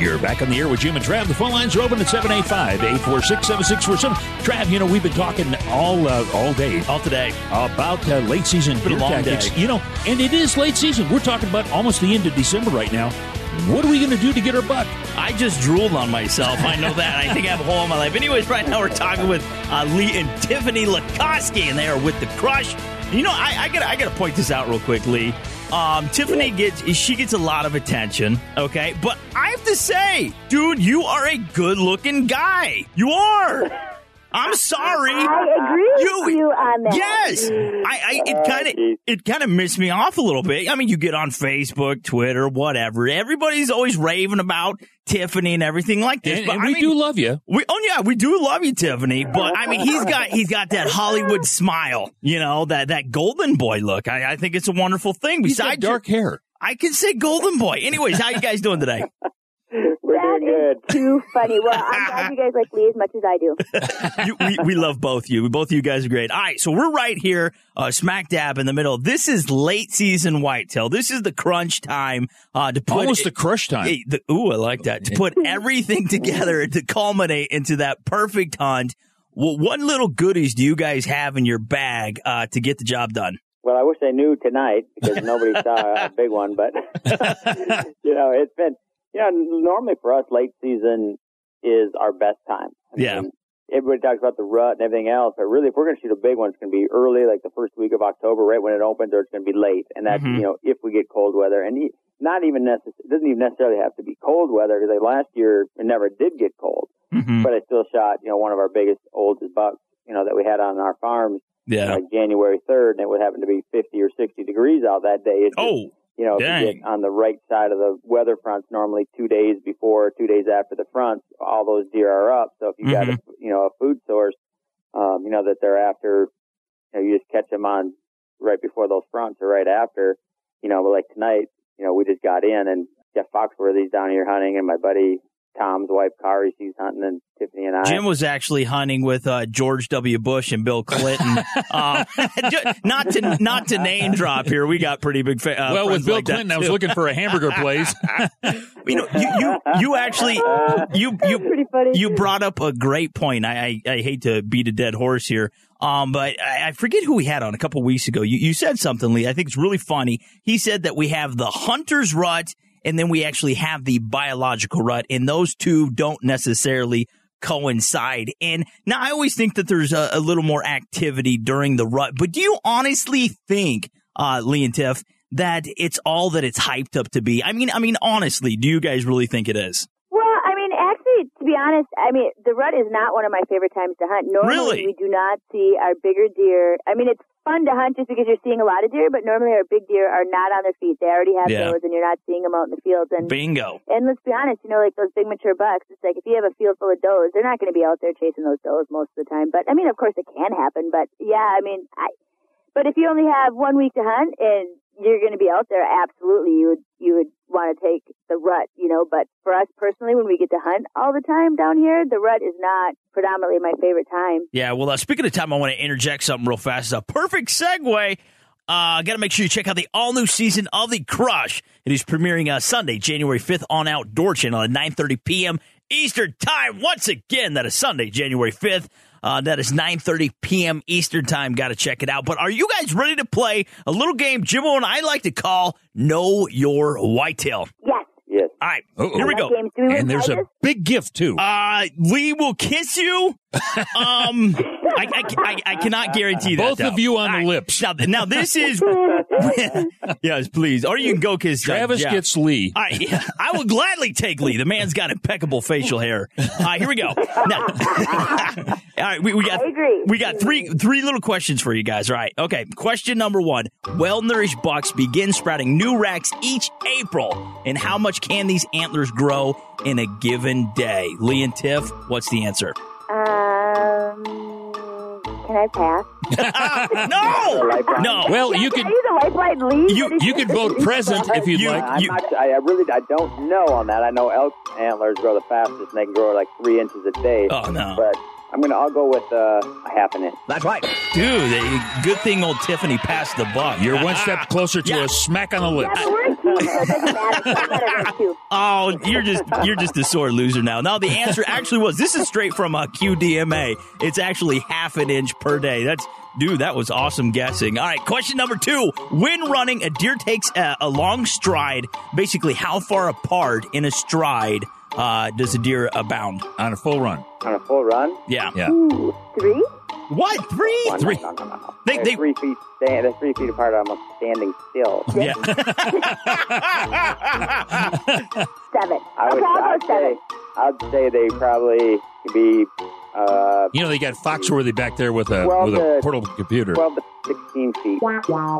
You're back on the air with Jim and Trav. The phone lines are open at 785-846-7647. Trav, you know, we've been talking all uh, all day. All today. About uh, late season been a deer long tactics. day. You know, and it is late season. We're talking about almost the end of December right now. What are we going to do to get her buck? I just drooled on myself. I know that. I think I have a hole in my life. Anyways, right now we're talking with uh, Lee and Tiffany Lakosky, and they are with the Crush. You know, I, I got I got to point this out real quick, Lee. Um, Tiffany gets she gets a lot of attention, okay, but I have to say, dude, you are a good looking guy. You are. I'm sorry. I agree with you on that. Yes, I, I it uh, kind of it kind of missed me off a little bit. I mean, you get on Facebook, Twitter, whatever. Everybody's always raving about Tiffany and everything like this. And- but and I we mean, do love you. We, oh yeah, we do love you, Tiffany. But I mean, he's got he's got that Hollywood smile. You know that that golden boy look. I, I think it's a wonderful thing. He's got Besides dark hair. I can say golden boy. Anyways, how you guys doing today? That is too funny. Well, I'm glad you guys like Lee as much as I do. you, we, we love both you. Both of you guys are great. All right, so we're right here, uh, smack dab in the middle. This is late season whitetail. This is the crunch time uh, to put Almost the crush time. Hey, the, ooh, I like that. To put everything together to culminate into that perfect hunt. Well, what little goodies do you guys have in your bag uh, to get the job done? Well, I wish I knew tonight because nobody saw a big one, but you know, it's been know normally for us late season is our best time. I Yeah. mean, everybody talks about the rut and everything else, but really, if we're going to shoot a big one, it's going to be early, like the first week of October, right when it opens, or it's going to be late, and that's Mhm. you know if we get cold weather, and not even necess- it doesn't even necessarily have to be cold weather because like last year it never did get cold, Mm-hmm. but I still shot you know one of our biggest oldest bucks you know that we had on our farms Yeah. like January 3rd, and it would happen to be 50 or 60 degrees out that day. It's just, Oh, you know, if you get on the right side of the weather fronts, normally two days before, two days after the front, all those deer are up. So if you got a, Mhm. you know, a food source, um, you know, that they're after, you know, you just catch them on right before those fronts or right after, you know, but like tonight, you know, we just got in and Jeff Foxworthy's down here hunting and my buddy Tom's wife Kari, she's hunting and Tiffany and I. Jim was actually hunting with uh, George W. Bush and Bill Clinton. um, ju- not to not to name drop here, we got pretty big. Fa- uh, well, with Bill like Clinton, I was looking for a hamburger place. you know, you you, you actually you you you brought up a great point. I, I I hate to beat a dead horse here, um, but I, I forget who we had on a couple weeks ago. You you said something, Lee. I think it's really funny. He said that we have the hunter's rut, and then we actually have the biological rut, and those two don't necessarily coincide. And now I always think that there's a, a little more activity during the rut, but do you honestly think, uh, Lee and Tiff, that it's all that it's hyped up to be? I mean, I mean, honestly, do you guys really think it is? Well, I mean, actually, to be honest, I mean, the rut is not one of my favorite times to hunt. Normally, Really? we do not see our bigger deer. I mean, it's fun to hunt just because you're seeing a lot of deer, but normally our big deer are not on their feet. They already have Yeah. those, and you're not seeing them out in the fields. And Bingo. and let's be honest, you know, like those big mature bucks, it's like if you have a field full of does, they're not going to be out there chasing those does most of the time. But I mean, of course, it can happen. But yeah, I mean, I. But if you only have one week to hunt and you're going to be out there, absolutely, you would you would want to take the rut, you know. But for us personally, when we get to hunt all the time down here, the rut is not predominantly my favorite time. Yeah, well, uh, speaking of time, I want to interject something real fast. It's a perfect segue. Uh, got to make sure you check out the all new season of The Crush. It is premiering uh, Sunday, January 5th on Outdoor Channel at 9.30 p.m. Eastern Time. Once again, that is Sunday, January 5th. Uh, that is 9.30 p.m. Eastern Time. Got to check it out. But are you guys ready to play a little game Jimbo and I like to call Know Your Whitetail? Yes. Yes. All right, Uh-oh. here we go. game's- do we win And there's a big gift too. Uh, Lee will kiss you. Um, I, I, I, I cannot guarantee that. Both of you on All the lips. Now, now this is yes, please. Or you can go kiss uh, Travis Jeff. gets Lee. All right, yeah, I will gladly take Lee. The man's got impeccable facial hair. All right, here we go. Now, all right, we, we got we got three three little questions for you guys. All right, okay. Question number one: Well nourished bucks begin sprouting new racks each April, and how much can these antlers grow in a given day? Lee and Tiff, what's the answer? Can I pass? no, no. Well, you Can could I use a lifeline lead? you you could vote present if you'd You- like. I'm you- not, I I really I don't know on that. I know elk antlers grow the fastest, and they can grow like three inches a day. Oh, no. But I'm gonna I'll go with uh, a half an inch. That's right, dude. they- Good thing old Tiffany passed the buck. You're one step closer to Yeah. a smack on the lips. but we're a so it doesn't matter. I'm better than. Oh, you're just you're just a sore loser now. No, the answer actually was this is straight from a QDMA. It's actually half an inch per day. That's dude, that was awesome guessing. All right, question number two: When running, a deer takes a, a long stride. Basically, how far apart in a stride uh, does a deer abound on a full run? On a full run, Yeah. Yeah. Ooh, three? What three? One, Three. No, no, no, no. They- they're they- three feet. Stand, they're three feet apart, almost standing still. Yeah. Seven. I would, okay, I'll I'd go seven. say I'd say they probably could be uh, You know they got Foxworthy back there with a Well, with a portable computer. twelve to sixteen feet.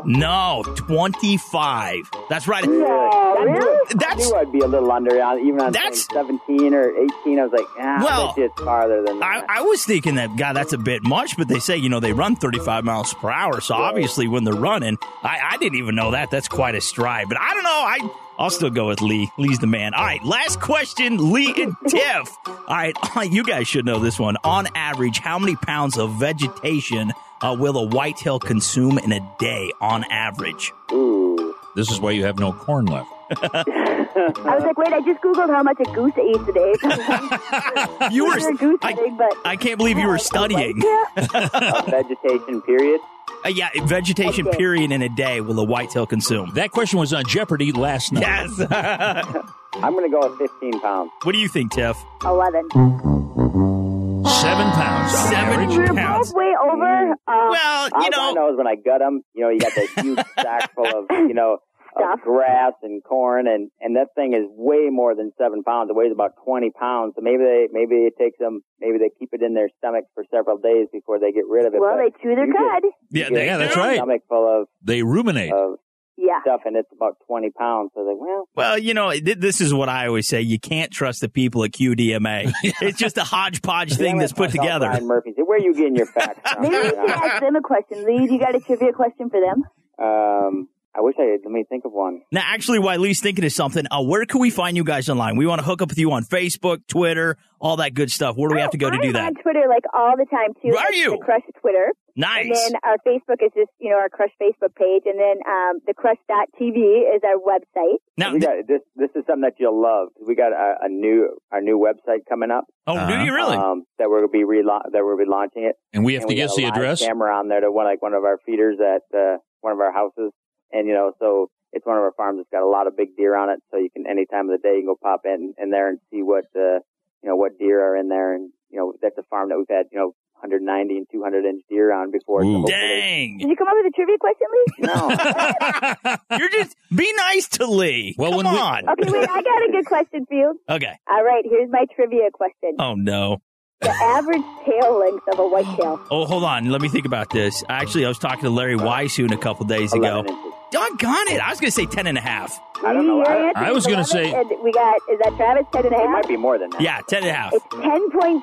no, twenty five. That's right. No, I knew, really? I That's knew I'd be a little under even on That's- seventeen or eighteen. I was like, ah, Well, I it's farther than that. I was thinking that, God, that's a bit much, but they say, you know, they run 35 miles per hour. So obviously when they're running, I, I didn't even know that. That's quite a stride. But I don't know. I, I'll still go with Lee. Lee's the man. All right, last question, Lee and Tiff. All right, you guys should know this one. On average, how many pounds of vegetation uh, will a whitetail consume in a day on average? Ooh. This is why you have no corn left. I was like, wait, I just Googled how much a goose eats a day. You were, a I, eating, but I can't believe you were studying. Uh, vegetation period. Uh, yeah, vegetation Okay. period in a day will a whitetail consume? That question was on Jeopardy last night. Yes. I'm going to go with 15 pounds. what do you think, Tiff? eleven. Seven pounds. Seven average. We're pounds. both way over. Uh, Well, All you I know, know is when I gut them, you know, you got that huge sack full of, you know, Stuff. of grass and corn, and and that thing is way more than seven pounds. It weighs about 20 pounds. So maybe they maybe it takes them maybe they keep it in their stomach for several days before they get rid of it. well, But they chew their cud. yeah, they, yeah, that's right. Stomach full of They ruminate. of Yeah. stuff, and it's about 20 pounds. So I was like, well, Well, you know, th- this is what I always say. You can't trust the people at QDMA. It's just a hodgepodge thing that's put together. Brian Murphy. said, where are you getting your facts from? Maybe we can ask them a question. Lee, you got a trivia question for them? um, I wish I had. Let me think of one. Now, actually, while Lee's thinking of something, uh, where can we find you guys online? We want to hook up with you on Facebook, Twitter, all that good stuff. Where do we have to go to I'm do that? on Twitter like all the time too. Are you? The Crush Twitter. Nice. And then our Facebook is just, you know, our Crush Facebook page. And then um, the Crush.tv is our website. Now, we got this. This is something that you'll love. We got a, a new our new website coming up. oh, Uh-huh. you really? Um, that we're gonna be rela- that we'll be launching it. and we have and to we guess got the live address. Camera on there to one like one of our feeders at uh, one of our houses, and you know, so it's one of our farms that's got a lot of big deer on it. So you can any time of the day you can go pop in in there and see what uh, you know what deer are in there, and you know that's a farm that we've had you know 190 and 200 inch deer on before. so Dang. Did you come up with a trivia question, Lee? No. You're just be nice to Lee. Well, Come when we- on. Okay, wait, I got a good question for you. Okay. All right, here's my trivia question. Oh no. The average tail length of a whitetail. Oh, hold on. Let me think about this. Actually, I was talking to Larry Weishuhn a couple days ago. Doggone it. I was going to say 10 and a half. I don't know. Your I, I was gonna say- and we got, is that Travis, 10 and a it half? might be more than that. Yeah, 10 and a half. It's 10.6.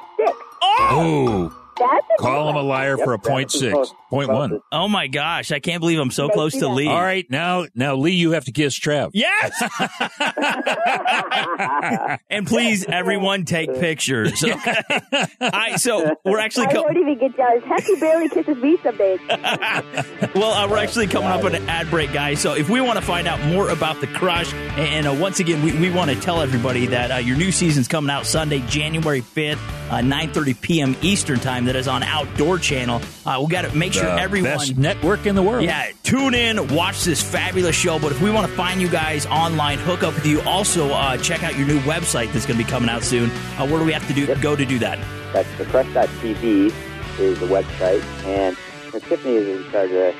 Oh, That's a call him a liar for a Yep, point Travis is six, close. point one. Oh my gosh. I can't believe I'm so close to that. Lee. All right, now now Lee, you have to kiss Trav. Yes. and please, everyone, take pictures. Okay. All right. So we're actually I co- won't even get jealous. Heck, he barely kisses me some days. well, uh, we're actually coming up on an ad break, guys. So if we want to find out more about the Crush, and, uh, once again, we, we want to tell everybody that uh, your new season's coming out Sunday, January fifth, uh, nine thirty p.m. Eastern time. That is on Outdoor Channel. Uh, we got to make sure The everyone. best network in the world. Yeah, tune in, watch this fabulous show. But if we want to find you guys online, hook up with you. Also, uh, check out your new website that's going to be coming out soon. Uh, where do we have to do go to do that? That's thecrush.tv is the website, and Tiffany is in charge of.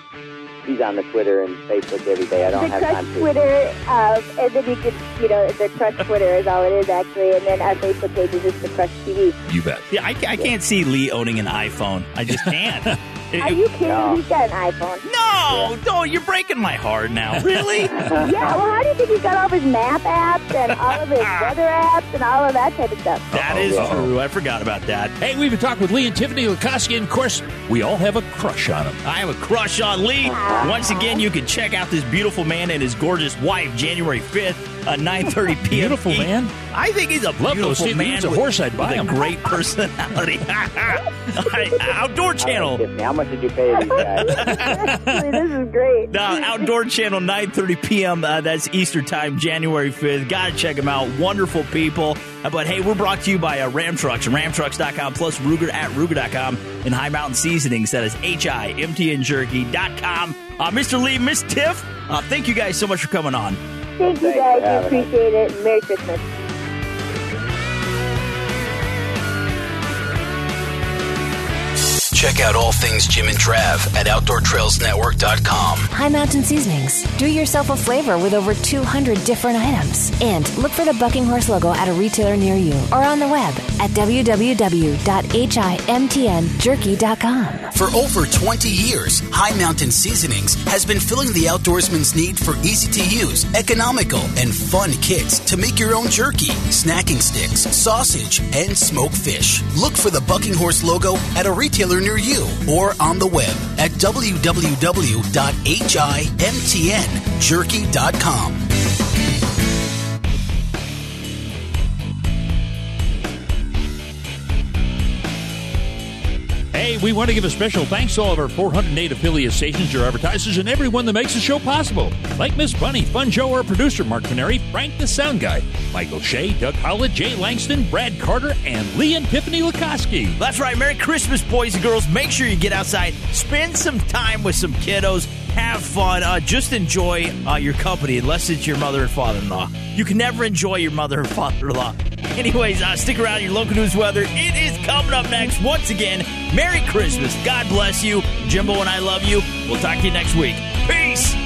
She's on the Twitter and Facebook every day. I don't the have Crush time to. Twitter, um, and then you can, you know, the Crush Twitter is all it is actually, and then our Facebook page is just the Crush TV. You bet. Yeah, I, I can't see Lee owning an iPhone. I just can't. Are you kidding? No. He's got an iPhone. Oh, no, no, oh, you're breaking my heart now. Really? yeah, well, how do you think he's got all of his map apps and all of his ah. weather apps and all of that type of stuff? That oh, is true. I forgot about that. Hey, we've been talking with Lee and Tiffany Lakosky, and of course, we all have a crush on him. I have a crush on Lee. Ah. Once again, you can check out this beautiful man and his gorgeous wife January 5th, uh, 9.30 p.m. Beautiful man? I think he's a Love beautiful See, if he man was a with, horse, I'd buy with him. a great personality. Outdoor Channel. Tiffany, how much did you pay these guys? This is great. Uh, Outdoor Channel, 9.30 p.m. Uh, that's Easter time, January 5th. Got to check them out. Wonderful people. Uh, but hey, we're brought to you by uh, Ram Trucks, ramtrucks.com, plus Ruger at Ruger.com, and Hi Mountain Seasonings. That is H-I-M-T-N-Jerky.com. Uh, Mr. Lee, Miss Tiff, uh, thank you guys so much for coming on. Thank you Thanks guys. We appreciate it. Merry Christmas. Check out all things Jim and Trav at OutdoorTrailsNetwork.com. Hi Mountain Seasonings. Do yourself a flavor with over 200 different items. And look for the Bucking Horse logo at a retailer near you or on the web at www.himtnjerky.com. For over 20 years, Hi Mountain Seasonings has been filling the outdoorsman's need for easy to use, economical, and fun kits to make your own jerky, snacking sticks, sausage, and smoked fish. Look for the Bucking Horse logo at a retailer near you or on the web at www.himtnjerky.com. Hey, we want to give a special thanks to all of our 408 affiliate stations, your advertisers, and everyone that makes the show possible. Like Miss Bunny, Fun Joe, our producer, Mark Canary, Frank the Sound Guy, Michael Shea, Doug Howlett, Jay Langston, Brad Carter, and Lee and Tiffany Lakosky. That's right. Merry Christmas, boys and girls. Make sure you get outside, spend some time with some kiddos, have fun, uh, just enjoy uh, your company, unless it's your mother and father in law. You can never enjoy your mother and father in law. Anyways, uh, stick around your local news weather. It is coming up next. Once again, Merry Christmas. God bless you. Jimbo and I love you. We'll talk to you next week. Peace.